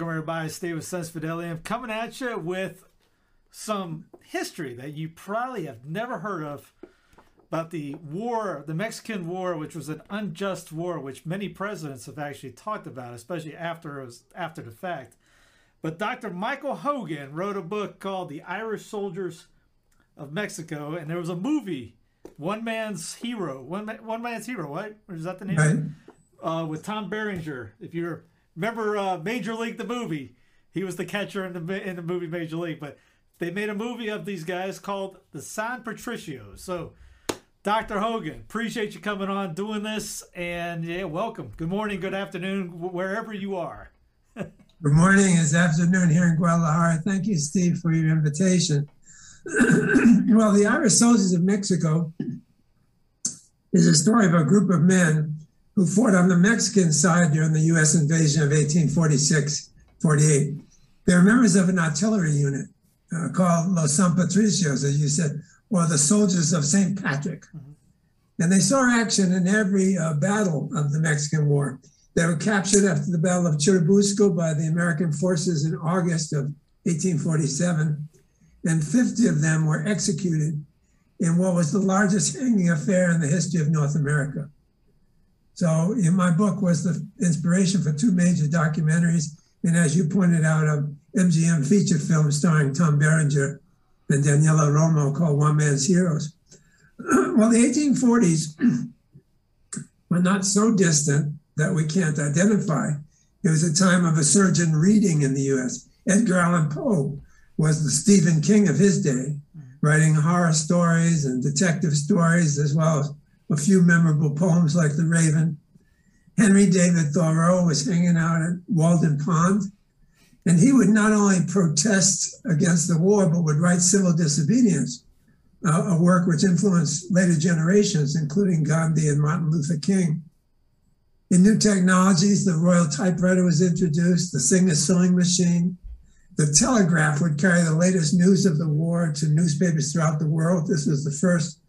Welcome, everybody. Stay with Sense Fidelity. I'm coming at you with some history that you probably have never heard of about the war, the Mexican War, which was an unjust war, which many presidents have actually talked about, especially after it was after the fact. But Dr. Michael Hogan wrote a book called "The Irish Soldiers of Mexico," and there was a movie, "One Man's Hero," one one man's hero, right? Or is that the name? Right. uh, with Tom Berenger. If you remember uh, Major League, the movie, he was the catcher in the in the movie Major League. But they made a movie of these guys called the San Patricios. So, Dr. Hogan, appreciate you coming on, doing this, and yeah, welcome. Good morning, good afternoon, wherever you are. Good morning. It's afternoon here in Guadalajara. Thank you, Steve, for your invitation. well, the Irish Soldiers of Mexico is a story of a group of men who fought on the Mexican side during the U.S. invasion of 1846 48. They're members of an artillery unit uh, called Los San Patricios, as you said, or the Soldiers of St. Patrick. And they saw action in every uh, battle of the Mexican War. They were captured after the Battle of Churubusco by the American forces in August of 1847, and 50 of them were executed in what was the largest hanging affair in the history of North America. So, in my book was the inspiration for two major documentaries, and as you pointed out, a MGM feature film starring Tom Berenger and Daniela Romo called One Man's Heroes. well, the 1840s were not so distant that we can't identify. It was a time of a surge in reading in the US. Edgar Allan Poe was the Stephen King of his day, mm-hmm. writing horror stories and detective stories, as well as a few memorable poems like The Raven. Henry David Thoreau was hanging out at Walden Pond, and he would not only protest against the war, but would write civil disobedience, uh, a work which influenced later generations, including Gandhi and Martin Luther King. In new technologies, the Royal Typewriter was introduced, the Singer sewing machine. The telegraph would carry the latest news of the war to newspapers throughout the world. This was the first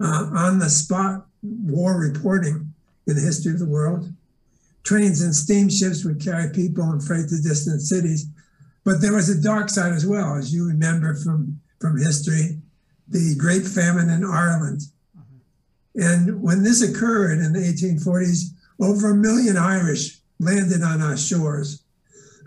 uh, on the spot war reporting in the history of the world. Trains and steamships would carry people and freight to distant cities. But there was a dark side as well, as you remember from, from history, the Great Famine in Ireland. And when this occurred in the 1840s, over a million Irish landed on our shores.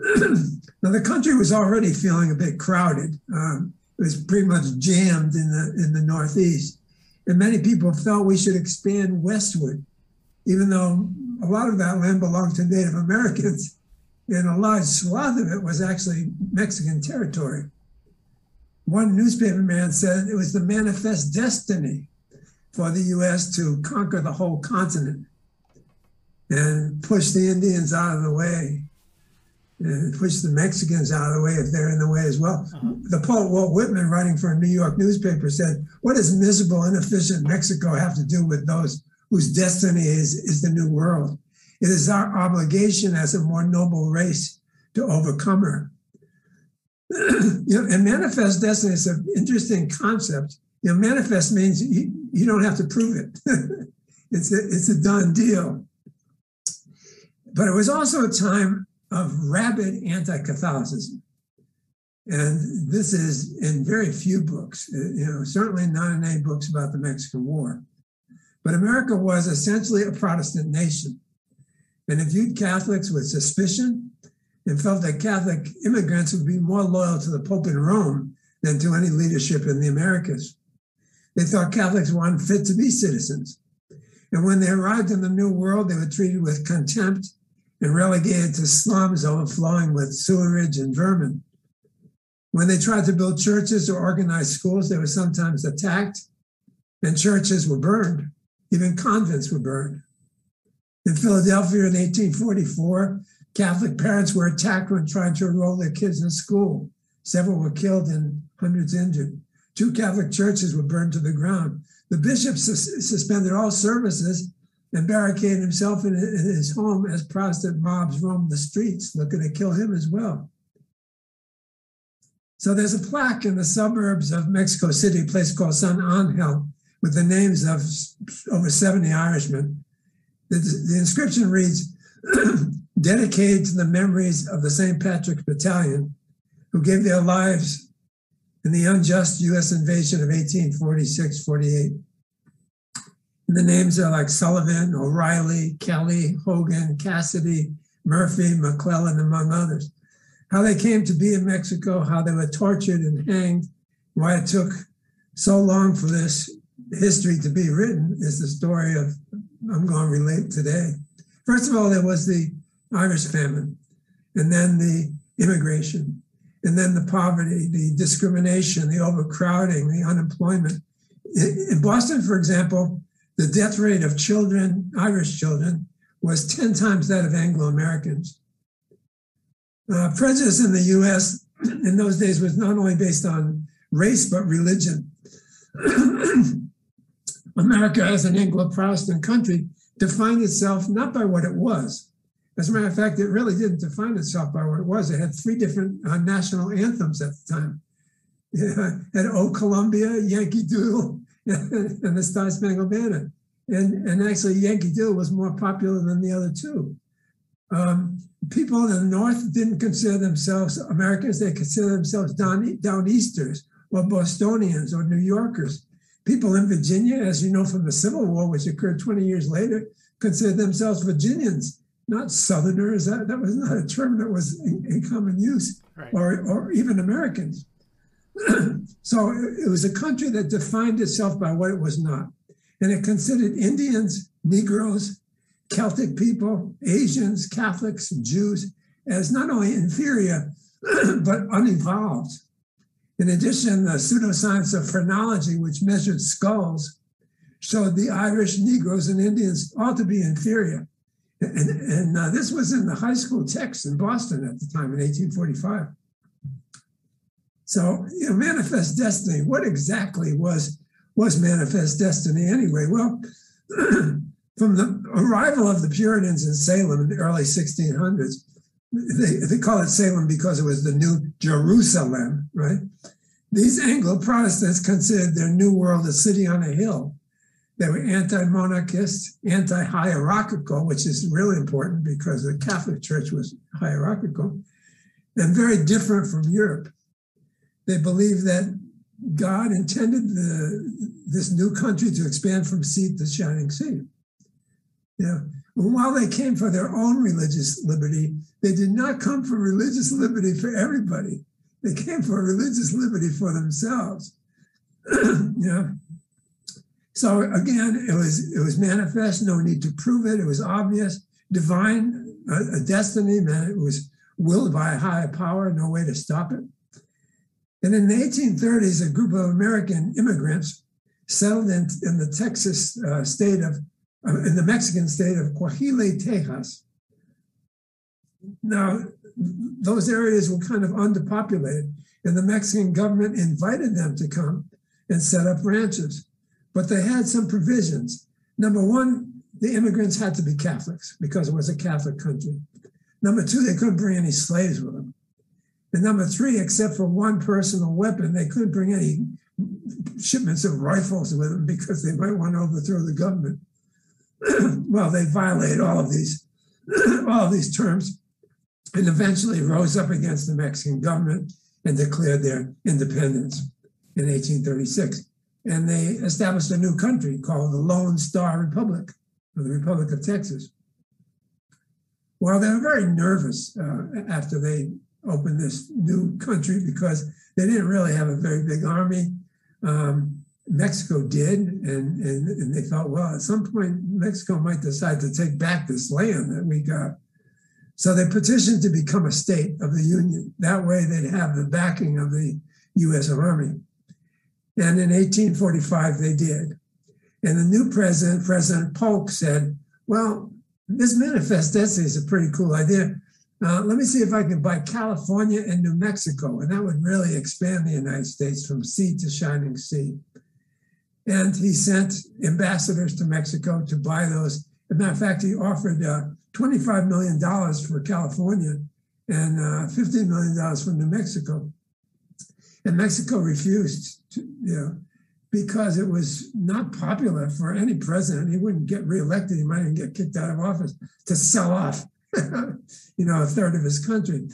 now the country was already feeling a bit crowded. Um, it was pretty much jammed in the in the Northeast, and many people felt we should expand westward, even though a lot of that land belonged to Native Americans, and a large swath of it was actually Mexican territory. One newspaper man said it was the manifest destiny for the U.S. to conquer the whole continent and push the Indians out of the way and push the Mexicans out of the way if they're in the way as well. Uh-huh. The poet Walt Whitman, writing for a New York newspaper, said, What does miserable, inefficient Mexico have to do with those whose destiny is, is the new world? It is our obligation as a more noble race to overcome her. you know, and manifest destiny is an interesting concept. You know, manifest means you, you don't have to prove it. it's a, it's a done deal. But it was also a time of rabid anti-Catholicism. And this is in very few books, uh, you know, certainly not in any books about the Mexican War. But America was essentially a Protestant nation. And it viewed Catholics with suspicion and felt that Catholic immigrants would be more loyal to the Pope in Rome than to any leadership in the Americas. They thought Catholics were unfit to be citizens. And when they arrived in the New World, they were treated with contempt and relegated to slums overflowing with sewerage and vermin. When they tried to build churches or organize schools, they were sometimes attacked, and churches were burned. Even convents were burned. In Philadelphia in 1844, Catholic parents were attacked when trying to enroll their kids in school. Several were killed and hundreds injured. Two Catholic churches were burned to the ground. The bishops sus- suspended all services and barricaded himself in his home as Protestant mobs roamed the streets, looking to kill him as well. So there's a plaque in the suburbs of Mexico City, a place called San Angel, with the names of over 70 Irishmen. The, the inscription reads, dedicated to the memories of the St. Patrick's Battalion, who gave their lives in the unjust U.S. invasion of 1846 48. And the names are like Sullivan, O'Reilly, Kelly, Hogan, Cassidy, Murphy, McClellan, among others. How they came to be in Mexico, how they were tortured and hanged, why it took so long for this history to be written is the story of I'm going to relate today. First of all, there was the Irish famine, and then the immigration, and then the poverty, the discrimination, the overcrowding, the unemployment. In Boston, for example, the death rate of children, Irish children, was 10 times that of Anglo Americans. Uh, prejudice in the US in those days was not only based on race, but religion. America, as an Anglo Protestant country, defined itself not by what it was. As a matter of fact, it really didn't define itself by what it was. It had three different uh, national anthems at the time. It had O Columbia, Yankee Doodle, and the Star Spangled Banner. And, and actually, Yankee Doodle was more popular than the other two. Um, people in the North didn't consider themselves Americans, they considered themselves down, down Easters or Bostonians or New Yorkers. People in Virginia, as you know from the Civil War, which occurred 20 years later, considered themselves Virginians, not Southerners. That, that was not a term that was in, in common use, right. or, or even Americans. so it was a country that defined itself by what it was not. And it considered Indians, Negroes, Celtic people, Asians, Catholics, and Jews as not only inferior, but unevolved. In addition, the pseudoscience of phrenology, which measured skulls, showed the Irish, Negroes, and Indians all to be inferior. And, and uh, this was in the high school text in Boston at the time in 1845. So, you know, manifest destiny. What exactly was was manifest destiny anyway? Well, from the arrival of the Puritans in Salem in the early 1600s, they, they call it Salem because it was the new Jerusalem, right? These Anglo Protestants considered their new world a city on a hill. They were anti monarchist, anti hierarchical, which is really important because the Catholic Church was hierarchical, and very different from Europe. They believed that God intended the, this new country to expand from sea to shining sea. Know, while they came for their own religious liberty, they did not come for religious liberty for everybody. They came for religious liberty for themselves. know. So again, it was it was manifest, no need to prove it. It was obvious, divine, a, a destiny, man. It was willed by a higher power, no way to stop it. And in the 1830s, a group of American immigrants settled in, in the Texas uh, state of uh, in the Mexican state of Coahuila, Texas. Now, those areas were kind of underpopulated, and the Mexican government invited them to come and set up ranches. But they had some provisions. Number one, the immigrants had to be Catholics because it was a Catholic country. Number two, they couldn't bring any slaves with them. And number three, except for one personal weapon, they couldn't bring any shipments of rifles with them because they might want to overthrow the government. well, they violated all of these all of these terms and eventually rose up against the Mexican government and declared their independence in 1836. And they established a new country called the Lone Star Republic, or the Republic of Texas. Well, they were very nervous uh, after they opened this new country because they didn't really have a very big army. Um, Mexico did, and, and, and they thought, well, at some point, Mexico might decide to take back this land that we got. So they petitioned to become a state of the Union. That way they'd have the backing of the US Army. And in 1845, they did. And the new president, President Polk, said, Well, this manifest destiny is a pretty cool idea. Uh, let me see if I can buy California and New Mexico. And that would really expand the United States from sea to shining sea. And he sent ambassadors to Mexico to buy those. As a matter of fact, he offered uh, $25 million for California and uh, $15 million for New Mexico. And Mexico refused to, you know, because it was not popular for any president. He wouldn't get reelected. He might even get kicked out of office to sell off, you know, a third of his country.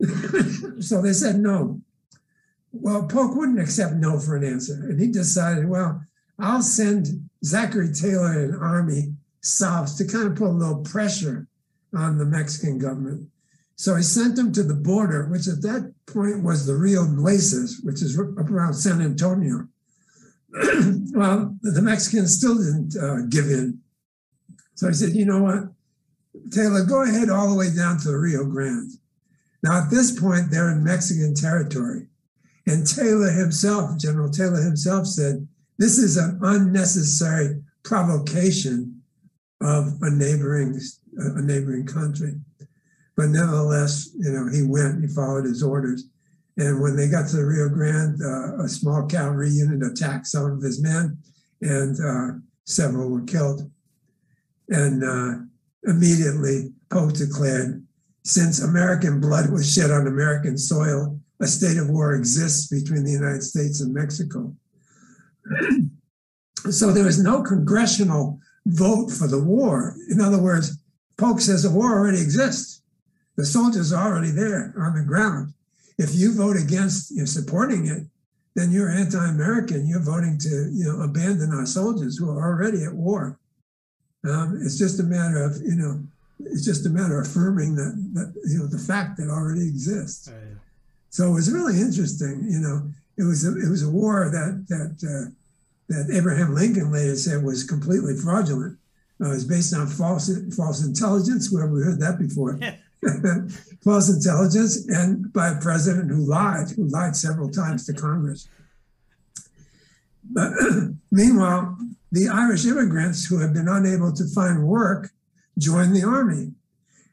so they said no. Well, Polk wouldn't accept no for an answer. And he decided, well, I'll send Zachary Taylor and army south to kind of put a little pressure on the Mexican government. So he sent them to the border, which at that point was the Rio Nueces, which is up around San Antonio. well, the Mexicans still didn't uh, give in. So he said, you know what, Taylor, go ahead all the way down to the Rio Grande. Now, at this point, they're in Mexican territory. And Taylor himself, General Taylor himself said, this is an unnecessary provocation of a neighboring a neighboring country. But nevertheless, you know, he went, he followed his orders. And when they got to the Rio Grande, uh, a small cavalry unit attacked some of his men, and uh, several were killed. And uh, immediately, Polk declared since American blood was shed on American soil, a state of war exists between the United States and Mexico. so there was no congressional vote for the war. In other words, Polk says the war already exists. The soldiers are already there on the ground. If you vote against you supporting it, then you're anti-American. You're voting to you know abandon our soldiers who are already at war. Um, it's just a matter of you know, it's just a matter of affirming that, that you know the fact that already exists. So it was really interesting. You know, it was a, it was a war that that uh, that Abraham Lincoln later said was completely fraudulent. Uh, it was based on false false intelligence. Where we heard that before. false intelligence and by a president who lied, who lied several times to Congress. But meanwhile, the Irish immigrants who had been unable to find work joined the army.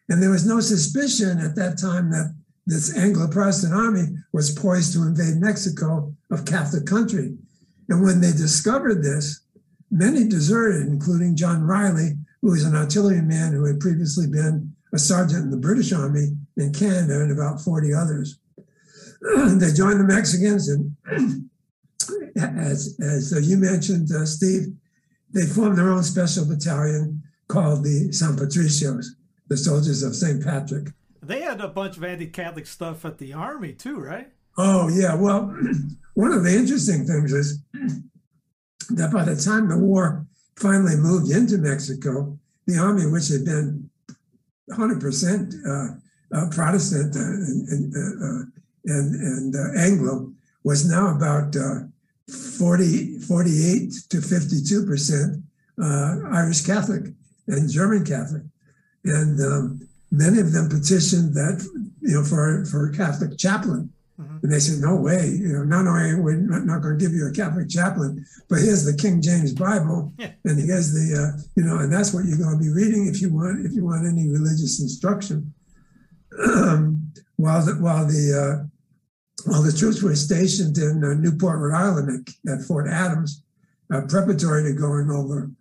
And there was no suspicion at that time that this Anglo Protestant army was poised to invade Mexico a Catholic country. And when they discovered this, many deserted, including John Riley, who was an artilleryman who had previously been a sergeant in the British Army in Canada, and about 40 others. they joined the Mexicans, and as, as you mentioned, uh, Steve, they formed their own special battalion called the San Patricios, the Soldiers of St. Patrick. They had a bunch of anti Catholic stuff at the Army, too, right? Oh, yeah. Well, one of the interesting things is that by the time the war finally moved into Mexico, the Army, which had been 100% uh, uh, Protestant and, and, uh, and, and Anglo, was now about 40, 48 to 52% Irish Catholic and German Catholic. And um, many of them petitioned that, you know, for, for a Catholic chaplain. Mm-hmm. And they said, no way, you know, not only we're not, not going to give you a Catholic chaplain, but here's the King James Bible, yeah. and here's the, uh, you know, and that's what you're going to be reading if you want if you want any religious instruction. Um, while the while the uh, while the troops were stationed in uh, Newport, Rhode Island, at, at Fort Adams, uh, preparatory to going over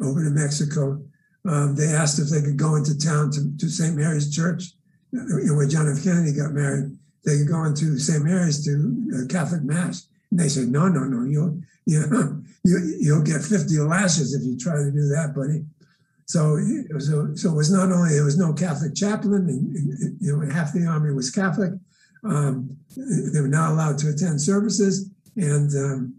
over to Mexico, um, they asked if they could go into town to, to St. Mary's Church, uh, where John F. Kennedy got married. They could go into St. Mary's to Catholic Mass. And they said, no, no, no, you'll, you you, you'll get 50 lashes if you try to do that, buddy. So, so, so it was not only there was no Catholic chaplain, and, and you know, half the army was Catholic. Um, they were not allowed to attend services, and um,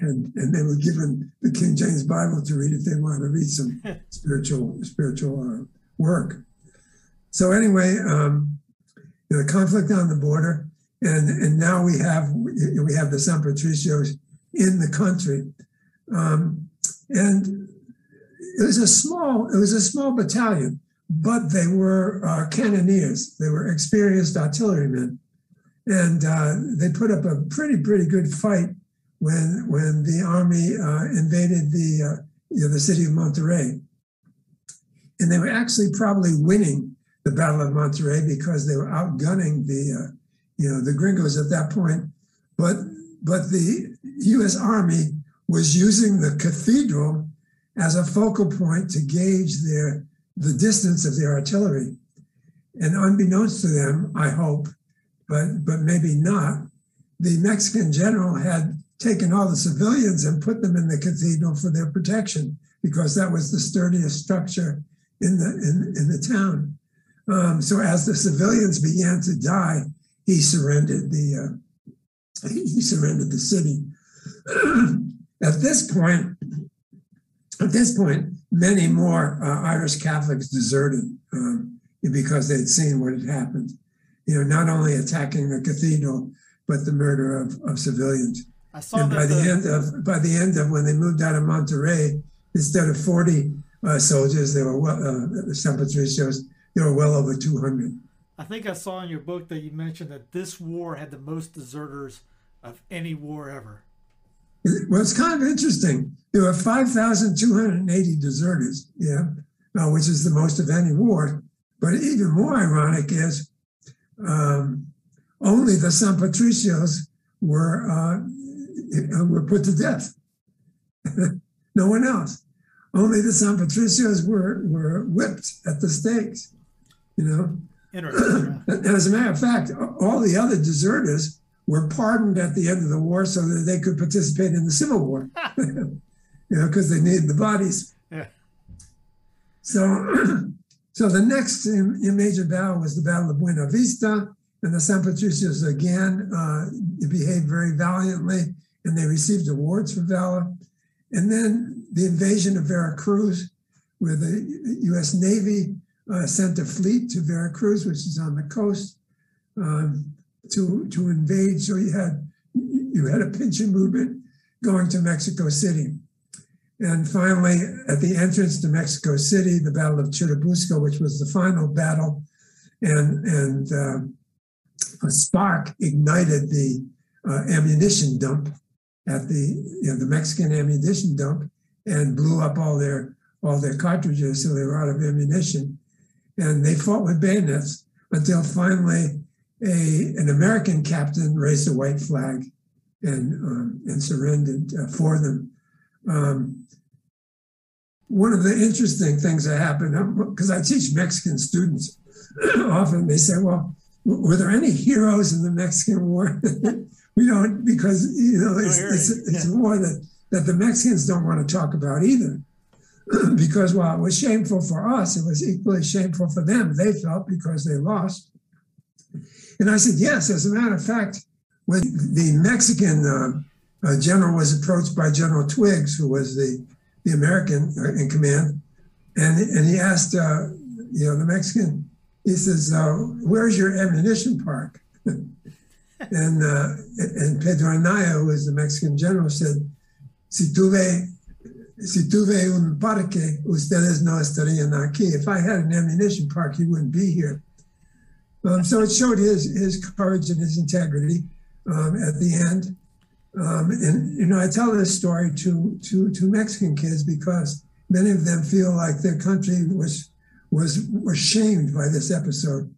and and they were given the King James Bible to read if they wanted to read some spiritual spiritual uh, work. So anyway, um, the conflict on the border, and and now we have we have the San Patricios in the country, um, and it was a small it was a small battalion, but they were uh, cannoneers. They were experienced artillerymen, and uh, they put up a pretty pretty good fight when when the army uh, invaded the uh, you know, the city of Monterrey, and they were actually probably winning the Battle of Monterrey because they were outgunning the uh, you know the gringos at that point, but but the U.S. Army was using the cathedral as a focal point to gauge their the distance of their artillery. And unbeknownst to them, I hope, but but maybe not, the Mexican general had taken all the civilians and put them in the cathedral for their protection because that was the sturdiest structure in the in, in the town. Um, so as the civilians began to die, he surrendered the uh, he surrendered the city. At this point, at this point, many more uh, Irish Catholics deserted um, because they'd seen what had happened. You know, not only attacking the cathedral, but the murder of, of civilians. I saw and that by the, the- end of by the end of when they moved out of Monterrey, instead of forty uh, soldiers, there were well, uh, San Patricios. There were well over two hundred. I think I saw in your book that you mentioned that this war had the most deserters of any war ever. Well, it's kind of interesting. There were 5,280 deserters, yeah, uh, which is the most of any war. But even more ironic is um, only the San Patricios were uh, were put to death. no one else. Only the San Patricios were were whipped at the stakes. You know, Interesting. as a matter of fact, all the other deserters were pardoned at the end of the war so that they could participate in the Civil War. you know, because they needed the bodies. yeah. So, so the next major battle was the Battle of Buena Vista, and the San Patricios again uh, behaved very valiantly, and they received awards for valor. And then the invasion of Veracruz, where the U.S. Navy uh, sent a fleet to Veracruz, which is on the coast, um, to to invade. So you had you had a pinching movement going to Mexico City. And finally, at the entrance to Mexico City, the Battle of Churubusco, which was the final battle, and and uh, a spark ignited the uh, ammunition dump at the you know, the Mexican ammunition dump and blew up all their all their cartridges, so they were out of ammunition. And they fought with bayonets until finally a an American captain raised a white flag and um, and surrendered uh, for them. Um, one of the interesting things that happened because I teach Mexican students often they say, "Well, were there any heroes in the Mexican War?" we don't because you know it's, hear it's, it. it's a war that that the Mexicans don't want to talk about either. because while it was shameful for us, it was equally shameful for them. They felt because they lost. And I said, yes, as a matter of fact, when the Mexican uh, uh, general was approached by General Twiggs, who was the, the American uh, in command, and, and he asked, uh, you know, the Mexican, he says, uh, where's your ammunition park? and, uh, and Pedro Anaya, who was the Mexican general, said, si tuve, si tuve un parque, ustedes no estarían aquí. If I had an ammunition park, you wouldn't be here. Um, so it showed his his courage and his integrity um, at the end. Um, and you know, I tell this story to to to Mexican kids because many of them feel like their country was was was shamed by this episode.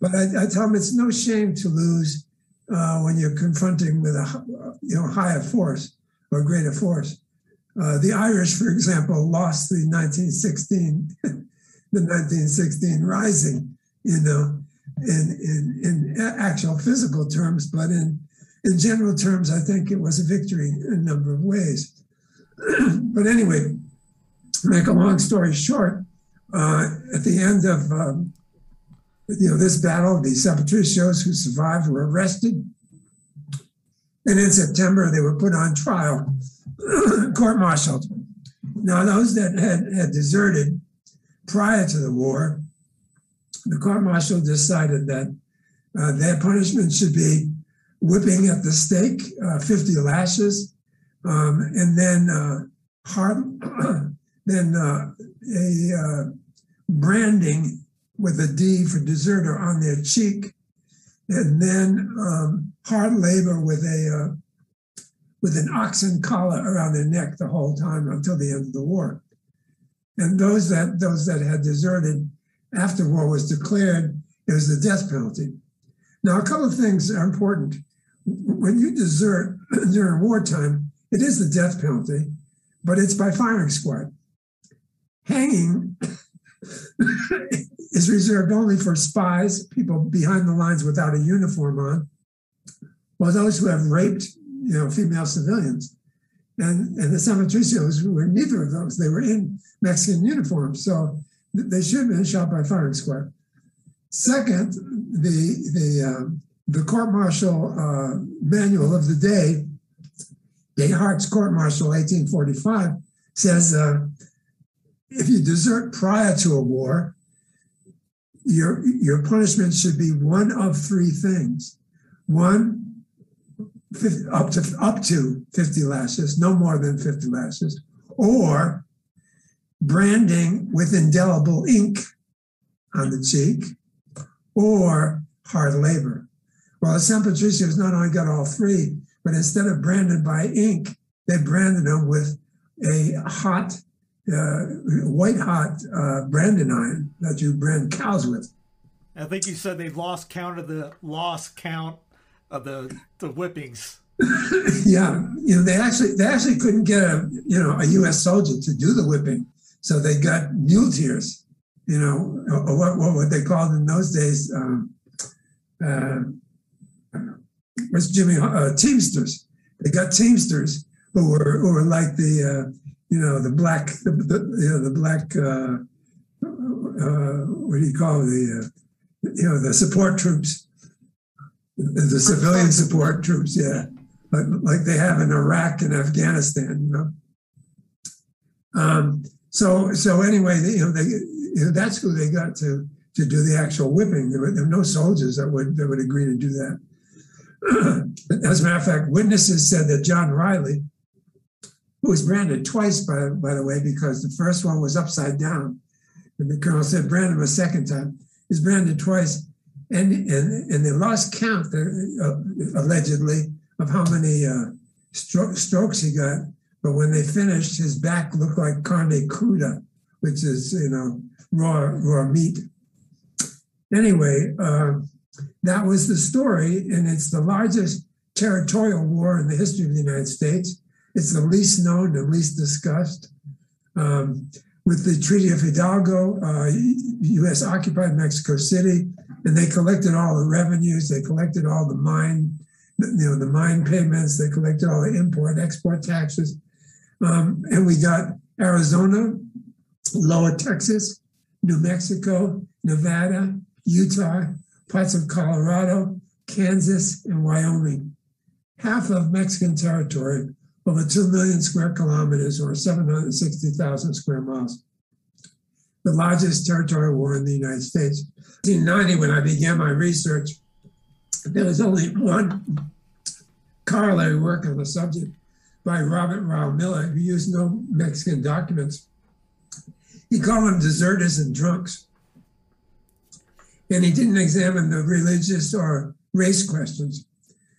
But I, I tell them it's no shame to lose uh, when you're confronting with a you know higher force or greater force. Uh, the Irish, for example, lost the 1916 the 1916 Rising. You know, in, in, in actual physical terms, but in, in general terms, I think it was a victory in a number of ways. but anyway, make a long story short, uh, at the end of um, you know this battle, the San Patricios who survived were arrested, and in September they were put on trial, court-martialed. Now those that had, had deserted prior to the war the court martial decided that uh, their punishment should be whipping at the stake, uh, 50 lashes, um, and then uh, hard, then uh, a uh, branding with a D for deserter on their cheek, and then um, hard labor with a uh, with an oxen collar around their neck the whole time until the end of the war. And those that those that had deserted after war was declared, it was the death penalty. Now, a couple of things are important. When you desert during wartime, it is the death penalty, but it's by firing squad. Hanging is reserved only for spies, people behind the lines without a uniform on, or those who have raped, you know, female civilians. And, and the San Patricios were neither of those. They were in Mexican uniforms. So they should have been shot by firing squad. Second, the the uh, the court martial uh, manual of the day, Descartes Court Martial 1845, says uh, if you desert prior to a war, your your punishment should be one of three things. One, 50, up to up to 50 lashes, no more than 50 lashes, or branding with indelible ink on the cheek, or hard labor. Well, San Patricios not only got all three, but instead of branded by ink, they branded them with a hot uh, white hot uh, branding iron that you brand cows with. I think you said they lost count of the lost count of the the whippings. yeah, you know they actually they actually couldn't get a you know a U.S. soldier to do the whipping, so they got muleteers. You know what what what they called in those days. Um, uh, what's Jimmy uh, Teamsters? They got Teamsters who were who were like the uh, you know, the black, the, the you know, the black, uh, uh, what do you call it? the, uh, you know, the support troops, the, the civilian support troops, yeah, like, like they have in Iraq and Afghanistan, you know. Um, so, so anyway, they, you know, they, you know, that's who they got to to do the actual whipping. There were, there were no soldiers that would that would agree to do that. As a matter of fact, witnesses said that John Riley, who was branded twice, by, by the way, because the first one was upside down. And the colonel said, brand him a second time. He's branded twice. And, and, and they lost count, uh, allegedly, of how many uh, stro- strokes he got. But when they finished, his back looked like carne cruda, which is, you know, raw, raw meat. Anyway, uh, that was the story. And it's the largest territorial war in the history of the United States. It's the least known and least discussed. Um, with the Treaty of Hidalgo, uh, U.S. occupied Mexico City, and they collected all the revenues. They collected all the mine, you know, the mine payments. They collected all the import export taxes, um, and we got Arizona, Lower Texas, New Mexico, Nevada, Utah, parts of Colorado, Kansas, and Wyoming. Half of Mexican territory over 2 million square kilometers or 760,000 square miles. The largest territorial war in the United States. In 1990, when I began my research, there was only one corollary work on the subject by Robert Ryal Miller, who used no Mexican documents. He called them deserters and drunks. And he didn't examine the religious or race questions.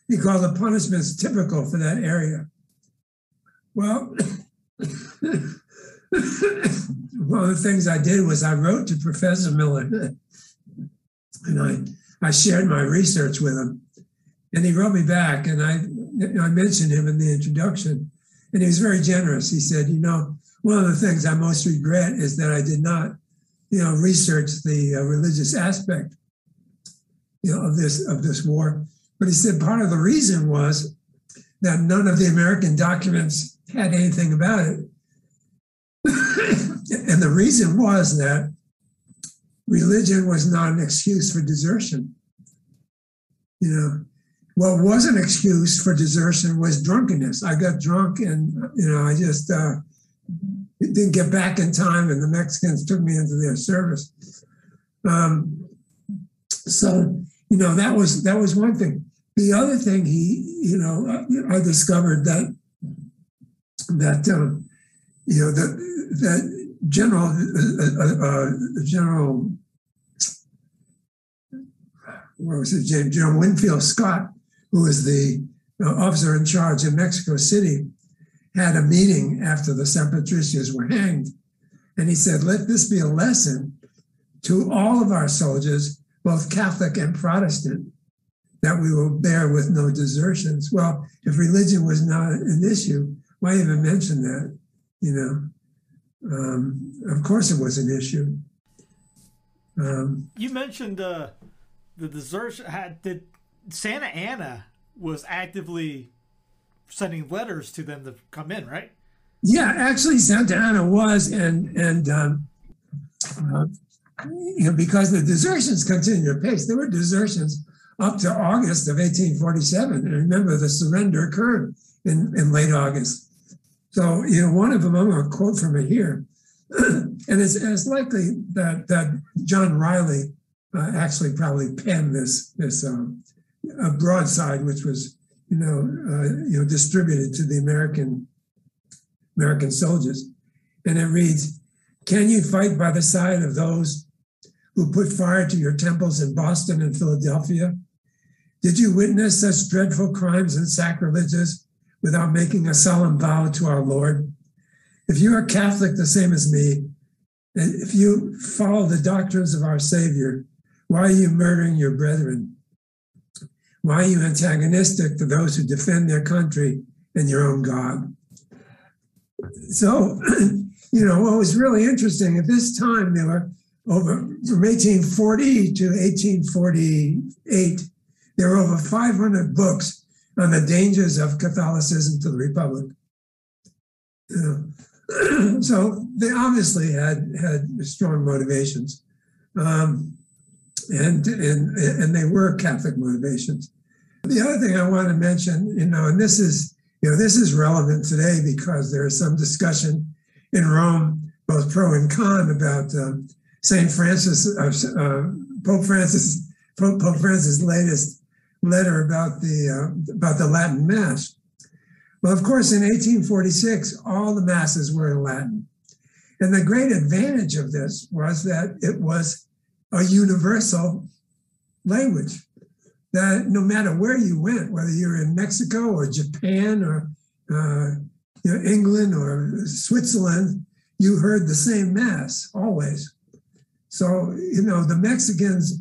He called the punishments typical for that area. Well, one of the things I did was I wrote to Professor Miller and I, I shared my research with him. And he wrote me back and I, I mentioned him in the introduction. And he was very generous. He said, You know, one of the things I most regret is that I did not, you know, research the uh, religious aspect, you know, of this of this war. But he said part of the reason was that none of the American documents had anything about it. and the reason was that religion was not an excuse for desertion. You know, what was an excuse for desertion was drunkenness. I got drunk and, you know, I just uh, didn't get back in time, and the Mexicans took me into their service. Um, so, you know, that was that was one thing. The other thing he, you know, I discovered that that um, you know that that general uh, uh, uh, general what was name? General Winfield Scott, who was the uh, officer in charge in Mexico City, had a meeting after the San Patricios were hanged. And he said, let this be a lesson to all of our soldiers, both Catholic and Protestant, that we will bear with no desertions. Well, if religion was not an issue, why even mention that? You know, um, of course it was an issue. Um, you mentioned uh, the desertion. Had did Santa Anna was actively sending letters to them to come in, right? Yeah, actually, Santa Anna was, and and um, uh, you know because the desertions continued apace. There were desertions up to August of 1847, and remember the surrender occurred in, in late August. So you know, one of them I'm going to quote from it here, and it's, it's likely that that John Riley uh, actually probably penned this this um, broadside, which was you know, uh, you know, distributed to the American American soldiers, and it reads, "Can you fight by the side of those who put fire to your temples in Boston and Philadelphia? Did you witness such dreadful crimes and sacrileges without making a solemn vow to our Lord? If you are Catholic, the same as me, if you follow the doctrines of our Savior, why are you murdering your brethren? Why are you antagonistic to those who defend their country and your own God? So, you know, what was really interesting at this time, there were over from 1840 to 1848, there were over 500 books on the dangers of Catholicism to the Republic. You know, so they obviously had had strong motivations, um, and and and they were Catholic motivations. The other thing I want to mention, you know, and this is, you know, this is relevant today because there is some discussion in Rome, both pro and con, about uh, Saint Francis, uh, uh, Pope Francis, Pope, Pope Francis' latest letter about the uh, about the Latin Mass. Well, of course, in 1846, all the masses were in Latin, and the great advantage of this was that it was a universal language that no matter where you went, whether you're in Mexico or Japan or uh, you know, England or Switzerland, you heard the same mass always. So, you know, the Mexicans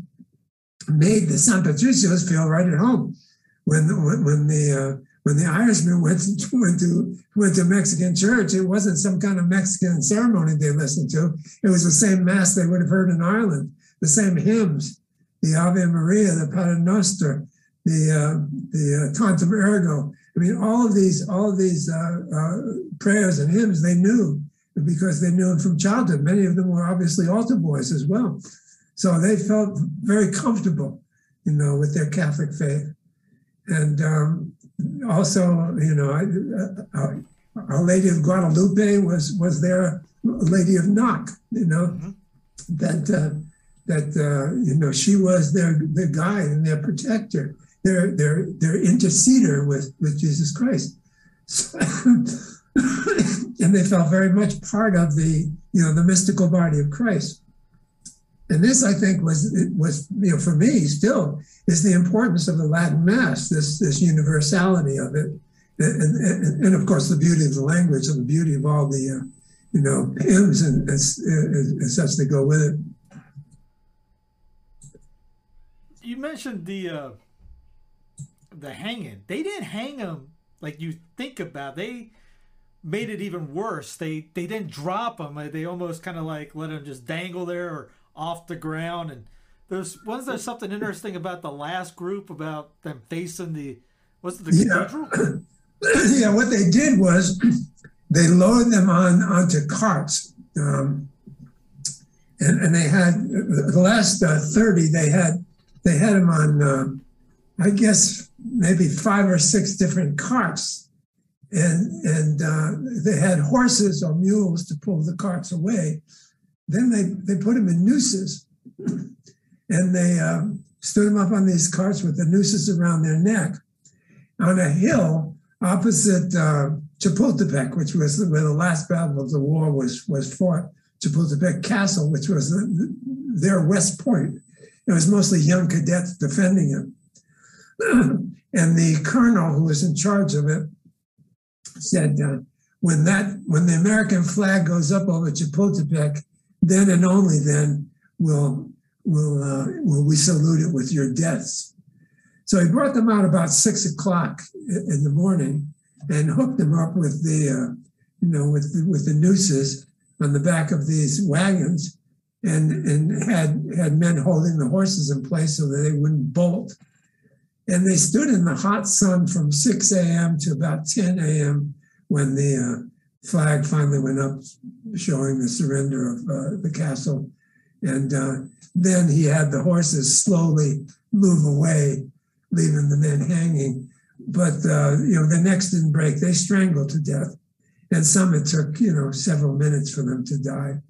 made the San Patricios feel right at home. When, when, when the uh, when the Irishmen went to, went to went to Mexican church, it wasn't some kind of Mexican ceremony they listened to. It was the same mass they would have heard in Ireland, the same hymns the Ave Maria, the Pater Noster, the uh, the uh, Tantum Ergo. I mean, all of these all of these uh, uh, prayers and hymns they knew because they knew them from childhood. Many of them were obviously altar boys as well, so they felt very comfortable, you know, with their Catholic faith. And um, also, you know, I, uh, Our Lady of Guadalupe was was their Lady of Knock, you know, mm-hmm. that uh, that uh, you know she was their their guide and their protector, their their their interceder with with Jesus Christ, so, and they felt very much part of the you know the mystical body of Christ. And this, I think, was was you know for me still is the importance of the Latin Mass, this this universality of it, and, and, and of course the beauty of the language and the beauty of all the uh, you know hymns and, and, and such that go with it. You mentioned the uh, the hanging. They didn't hang him like you think about. They made it even worse. They they didn't drop him. They almost kind of like let him just dangle there or off the ground. And there's was there something interesting about the last group about them facing the was it the cathedral? yeah, what they did was they lowered them on onto carts. Um, and, and they had the last uh, 30 they had they had them on, uh, I guess, maybe five or six different carts. And, and uh, they had horses or mules to pull the carts away. Then they, they put them in nooses and they uh, stood them up on these carts with the nooses around their neck on a hill opposite uh, Chapultepec, which was where the last battle of the war was, was fought. Chapultepec Castle, which was the, their west point it was mostly young cadets defending it. and the colonel who was in charge of it said, uh, when that when the American flag goes up over Chapultepec, then and only then will will uh, will we salute it with your deaths. So he brought them out about six o'clock in the morning and hooked them up with the uh, you know with the, with the nooses on the back of these wagons and and had had men holding the horses in place so that they wouldn't bolt. And they stood in the hot sun from 6 a.m. to about 10 a.m. when the uh, flag finally went up, showing the surrender of uh, the castle. And uh, then he had the horses slowly move away, leaving the men hanging. But uh, you know, the necks didn't break; they strangled to death, and some it took you know several minutes for them to die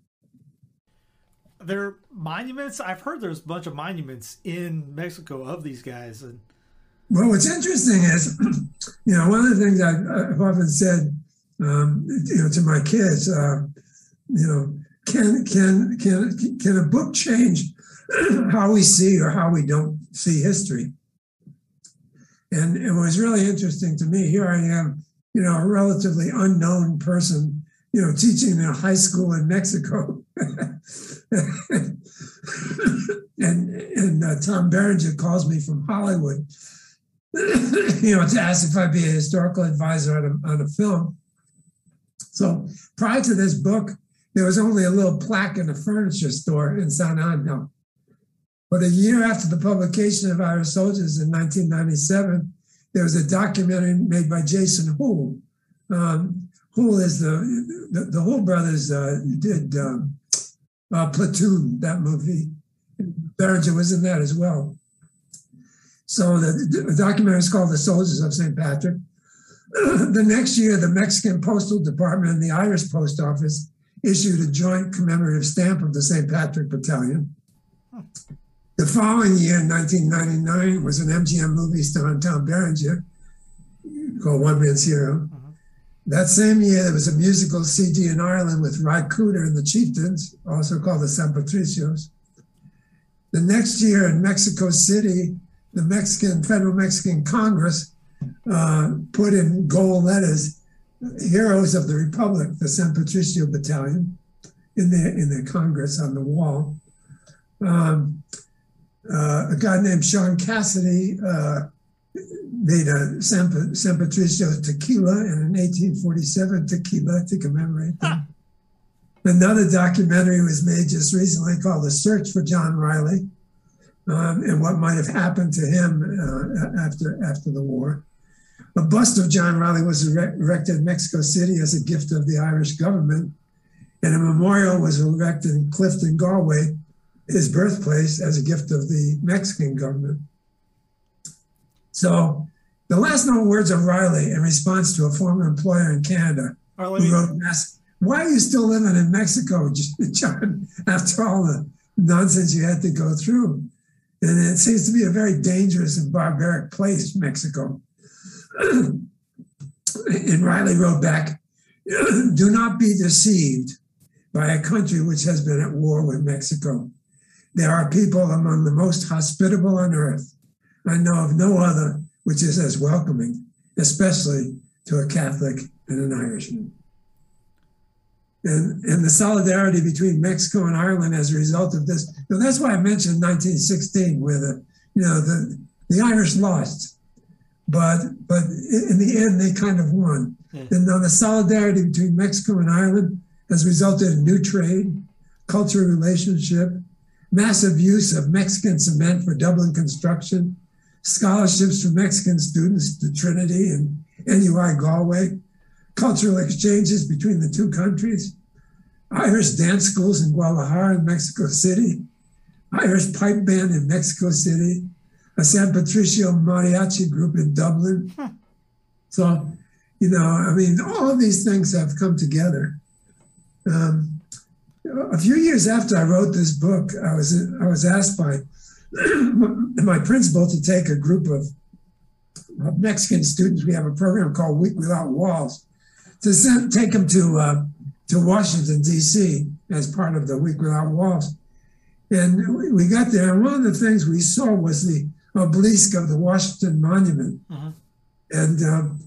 there monuments. I've heard there's a bunch of monuments in Mexico of these guys. And well, what's interesting is, you know, one of the things I've, I've often said, um, you know, to my kids, uh, you know, can can can can a book change how we see or how we don't see history? And it was really interesting to me. Here I am, you know, a relatively unknown person, you know, teaching in a high school in Mexico. and and uh, Tom Berenger calls me from Hollywood, you know, to ask if I'd be a historical advisor on a, on a film. So prior to this book, there was only a little plaque in a furniture store in San Angel. But a year after the publication of Irish Soldiers in 1997, there was a documentary made by Jason Hool. Um, Hool is the the, the Hool brothers uh, did um, uh, Platoon, that movie. Berenger was in that as well. So the, the documentary is called The Soldiers of St. Patrick. the next year, the Mexican Postal Department and the Irish Post Office issued a joint commemorative stamp of the St. Patrick Battalion. The following year, in 1999, was an MGM movie starring Tom Berenger called One Man's Hero. That same year, there was a musical CD in Ireland with Ry Cooder and the Chieftains, also called the San Patricios. The next year in Mexico City, the Mexican Federal Mexican Congress uh, put in gold letters "Heroes of the Republic," the San Patricio Battalion, in the in the Congress on the wall. Um, uh, a guy named Sean Cassidy uh, made a San, San Patricio tequila and an 1847 tequila to commemorate them. Another documentary was made just recently called The Search for John Riley um, and what might have happened to him uh, after, after the war. A bust of John Riley was erected in Mexico City as a gift of the Irish government, and a memorial was erected in Clifden, Galway, his birthplace, as a gift of the Mexican government. So the last known words of Riley in response to a former employer in Canada right, who wrote, Why are you still living in Mexico, John, after all the nonsense you had to go through? And it seems to be a very dangerous and barbaric place, Mexico. and Riley wrote back, Do not be deceived by a country which has been at war with Mexico. There are people among the most hospitable on earth I know of no other which is as welcoming, especially to a Catholic and an Irishman. And, and the solidarity between Mexico and Ireland as a result of this. You know, that's why I mentioned 1916, where the you know the the Irish lost, but but in the end they kind of won. Yeah. And now the solidarity between Mexico and Ireland has resulted in new trade, cultural relationship, massive use of Mexican cement for Dublin construction, scholarships for Mexican students to Trinity and NUI Galway, cultural exchanges between the two countries, Irish dance schools in Guadalajara and Mexico City, Irish pipe band in Mexico City, a San Patricio mariachi group in Dublin. Huh. So, you know, I mean, all of these things have come together. Um, a few years after I wrote this book, I was I was asked by my principal to take a group of Mexican students. We have a program called Week Without Walls to send, take them to uh, to Washington D.C. as part of the Week Without Walls. And we got there, and one of the things we saw was the obelisk of the Washington Monument. Mhm. And um,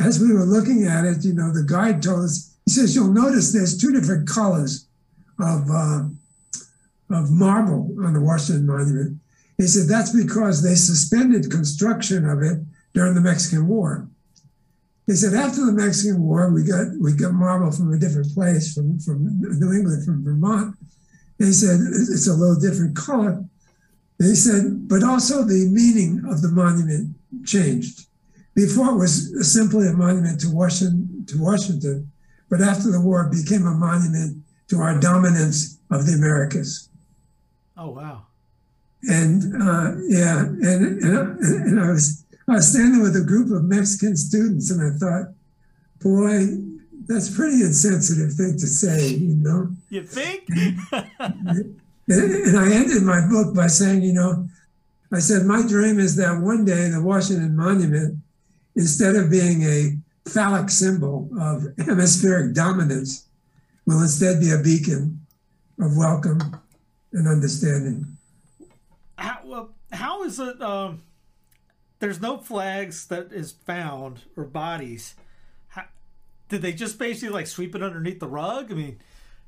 as we were looking at it, you know, the guide told us, he says, you'll notice there's two different colors of, uh, of marble on the Washington Monument. He said, that's because they suspended construction of it during the Mexican War. He said, after the Mexican War, we got we got marble from a different place, from, from New England, from Vermont. He said, it's a little different color. He said, but also the meaning of the monument changed. Before it was simply a monument to Washington, to Washington, but after the war, it became a monument to our dominance of the Americas. Oh wow. And uh, yeah, and, and and I was I was standing with a group of Mexican students, and I thought, boy, that's a pretty insensitive thing to say, you know. You think? And, and I ended my book by saying, you know, I said, my dream is that one day the Washington Monument, instead of being a phallic symbol of hemispheric dominance, will instead be a beacon of welcome and understanding. How, how is it? Um, there's no flags that is found or bodies. How, did they just basically like sweep it underneath the rug? I mean,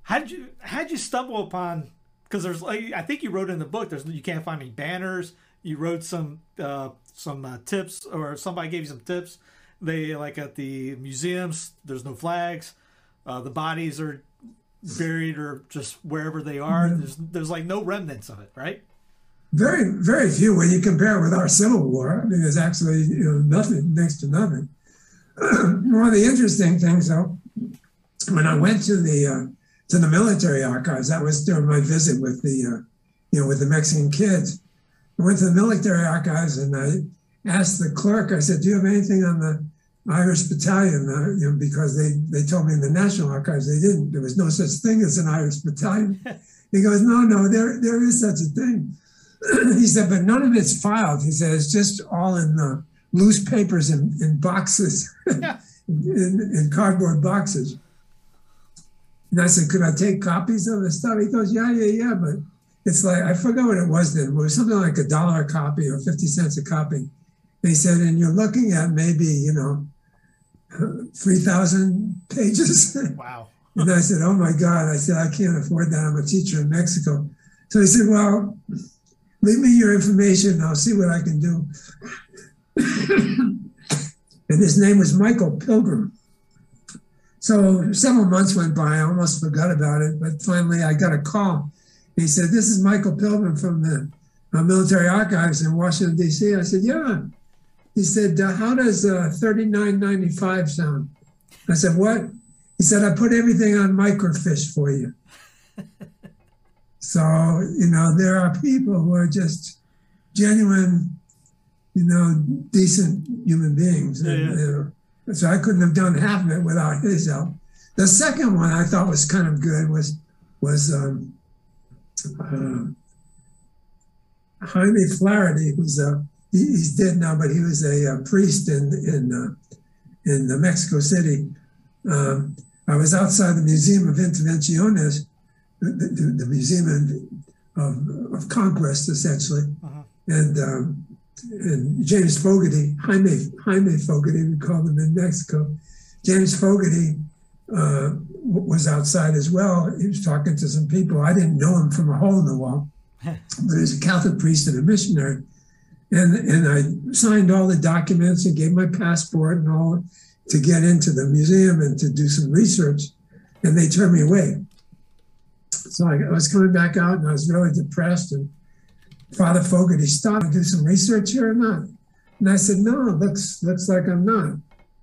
how did you how would you stumble upon? Because there's like I think you wrote in the book. There's you can't find any banners. You wrote some uh, some uh, tips, or somebody gave you some tips. They like at the museums. There's no flags. Uh, the bodies are buried or just wherever they are. There's there's like no remnants of it, right? Very, very few when you compare it with our Civil War. I mean, there's actually you know nothing next to nothing. One of the interesting things, though, when I went to the uh, to the military archives, that was during my visit with the uh, you know with the Mexican kids. I went to the military archives and I asked the clerk. I said, "Do you have anything on the Irish battalion?" Uh, you know, because they they told me in the National Archives they didn't. There was no such thing as an Irish battalion. he goes, "No, no, there there is such a thing." he said, but none of it's filed. He said, it's just all in the loose papers and in, boxes, Yeah. in, in cardboard boxes. And I said, could I take copies of the stuff? He goes, yeah, yeah, yeah. But it's like, I forgot what it was then. It was something like a dollar a copy or 50 cents a copy. And he said, and you're looking at maybe, you know, 3,000 pages. Wow. And I said, Oh my God. I said, I can't afford that. I'm a teacher in Mexico. So he said, Well, leave me your information. I'll see what I can do. and his name was Michael Pilgrim. So several months went by. I almost forgot about it. But finally, I got a call. He said, This is Michael Pilgrim from the uh, military archives in Washington, D.C. I said, Yeah. He said, uh, How does uh, 3995 sound? I said, What? He said, I put everything on microfiche for you. So, you know, there are people who are just genuine, you know, decent human beings. And, Yeah, yeah. you know, so I couldn't have done half of it without his help. The second one I thought was kind of good was was um, uh, Jaime Flaherty, who's a he, he's dead now, but he was a, uh priest in in uh, in Mexico City. Um, I was outside the Museum of Intervenciones, the, the, the Museum of, of Conquest, essentially, Uh-huh. and um, and James Fogarty, Jaime Jaime Fogarty, we call him in Mexico. James Fogarty uh, was outside as well. He was talking to some people. I didn't know him from a hole in the wall, but he's a Catholic priest and a missionary. And and I signed all the documents and gave my passport and all to get into the museum and to do some research, and they turned me away. So I, I was coming back out and I was really depressed. And Father Fogarty stopped to do some research here or not? And I said, no, looks looks like I'm not.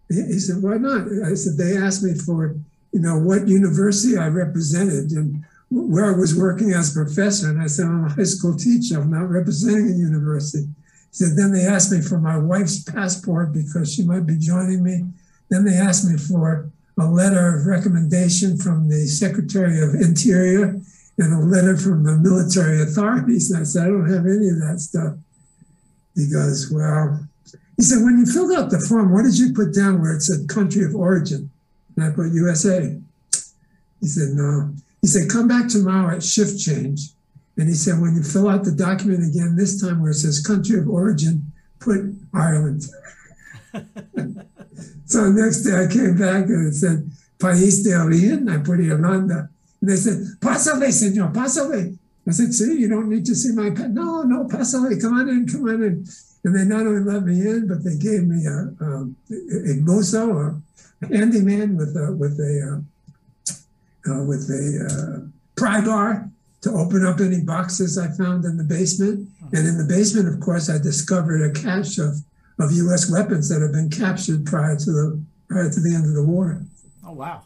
He, he said, why not? I said, they asked me for, you know, what university I represented and where I was working as a professor. And I said, I'm a high school teacher. I'm not representing a university. He said, then they asked me for my wife's passport because she might be joining me. Then they asked me for a letter of recommendation from the Secretary of Interior and a letter from the military authorities. And I said, I don't have any of that stuff. He goes, Well, he said, when you filled out the form, what did you put down where it said country of origin? And I put USA. He said, No. He said, Come back tomorrow at shift change And he said, when you fill out the document again, this time where it says country of origin, put Ireland. so next day I came back and it said País de Origen. I put Irlanda. And they said, Pásale, señor, pásale. I said, see, you don't need to see my pen. No, no, pásale, come on in, come on in. And they not only let me in, but they gave me a, um, a, a mozo, a handyman with a, with a, uh, uh, with a uh, pry bar to open up any boxes I found in the basement. And in the basement, of course, I discovered a cache of, of U.S. weapons that had been captured prior to the prior to the end of the war. Oh wow!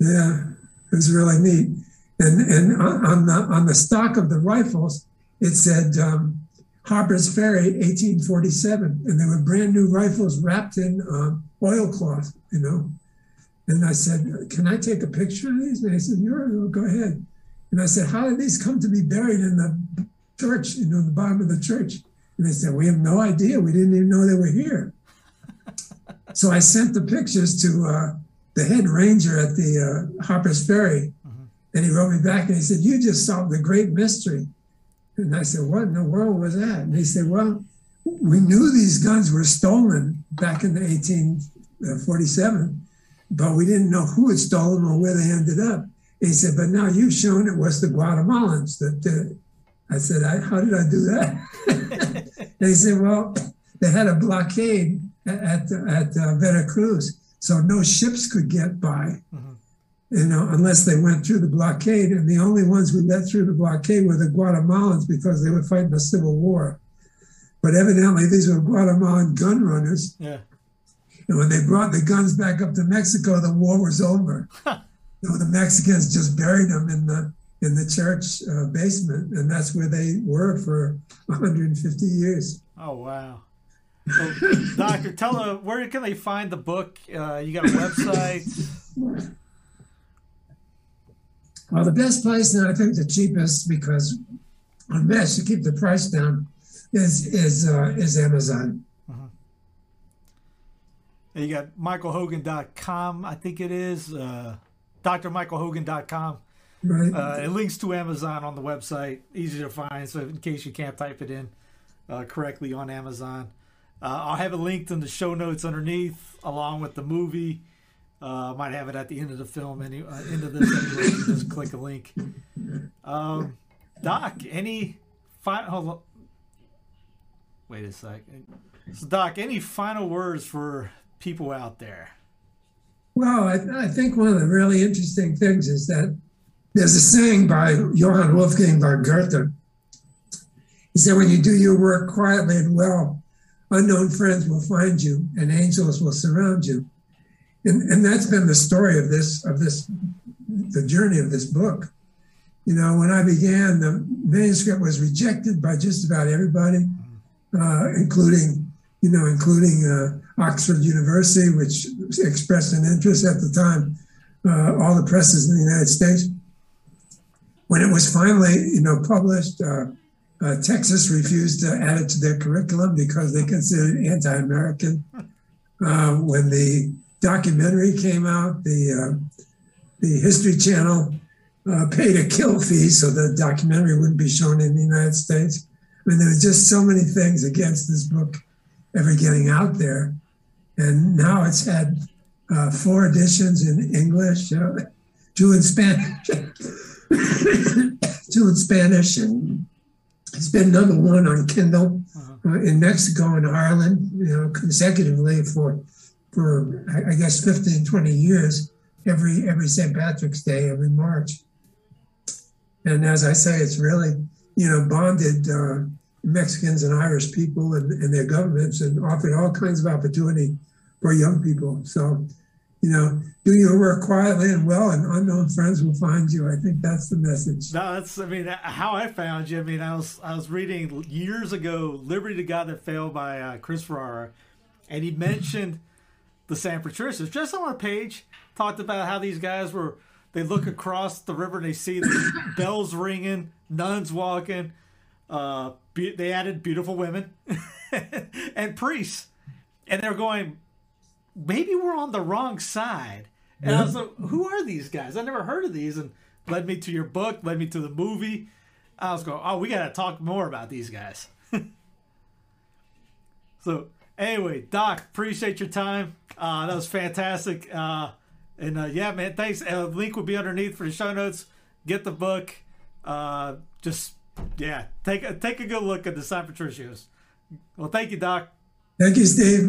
Yeah, it was really neat. And and on the on the stock of the rifles, it said um, Harper's Ferry, 1847, and they were brand new rifles wrapped in um, oilcloth, you know. And I said, "Can I take a picture of these?" And they said, "Sure, go ahead." And I said, "How did these come to be buried in the church, you know, the bottom of the church?" And they said, "We have no idea. We didn't even know they were here." so I sent the pictures to uh, the head ranger at the uh, Harper's Ferry, mm-hmm. and he wrote me back and he said, "You just solved the great mystery." And I said, What in the world was that? And he said, Well, we knew these guns were stolen back in the 1847, but we didn't know who had stolen them or where they ended up. He said, But now you've shown it was the Guatemalans that did it. I said, I, How did I do that? they said, Well, they had a blockade at, at, uh, Veracruz, so no ships could get by. Mm-hmm you know, unless they went through the blockade. And the only ones who let through the blockade were the Guatemalans because they were fighting a civil war. But evidently, these were Guatemalan gun runners. Yeah. And when they brought the guns back up to Mexico, the war was over. you know, the Mexicans just buried them in the in the church uh, basement, and that's where they were for 150 years. Oh wow! So, Doctor, tell them where can they find the book? Uh, you got a website? Well, the best place, and I think the cheapest because on best to keep the price down, is is uh, is Amazon. Uh-huh. And you got michaelhogan.com, I think it is, uh, drmichaelhogan.com. Right. Uh, it links to Amazon on the website, easy to find. So in case you can't type it in uh, correctly on Amazon, uh, I'll have it linked in the show notes underneath, along with the movie uh, might have it at the end of the film, any uh, end of this anyway. just click a link. Um, Doc, any final? Wait a second. So, Doc, any final words for people out there? Well, I, I think one of the really interesting things is that there's a saying by Johann Wolfgang von Goethe. He said, "When you do your work quietly and well, unknown friends will find you, and angels will surround you." and, and that's been the story of this of this the journey of this book you know when i began the manuscript was rejected by just about everybody uh, including you know including uh, oxford university which expressed an interest at the time uh, all the presses in the united states when it was finally you know published uh, uh, texas refused to add it to their curriculum because they considered it anti-american. Uh, when the documentary came out, the uh, the History Channel uh, paid a kill fee so the documentary wouldn't be shown in the United States. I mean, there were just so many things against this book ever getting out there, and now it's had uh, four editions in English, two in Spanish, two in Spanish, and it's been number one on Kindle uh-huh. uh, in Mexico and Ireland, you know, consecutively for for I guess 15, 20 years, every every St. Patrick's Day, every March. And as I say, it's really you know bonded uh, Mexicans and Irish people and, and their governments and offered all kinds of opportunity for young people. So, you know, do your work quietly and well, and unknown friends will find you. I think that's the message. No, that's I mean how I found you. I mean, I was I was reading years ago "Liberty the God That Failed" by uh, Chris Ferrara, and he mentioned the San Patricios. Just on our page, talked about how these guys were. They look across the river and they see the bells ringing, nuns walking. Uh, be, they added beautiful women and priests, and they're going. Maybe we're on the wrong side. And yeah. I was like, "Who are these guys? I never heard of these." And led me to your book, led me to the movie, I was going, oh, we got to talk more about these guys. so anyway, Doc, appreciate your time. Uh, that was fantastic. Uh, and uh, yeah, man, thanks. Uh, link will be underneath for the show notes. Get the book. Uh, just yeah, take a take a good look at the San Patricios. Well, thank you, Doc. Thank you, Steve.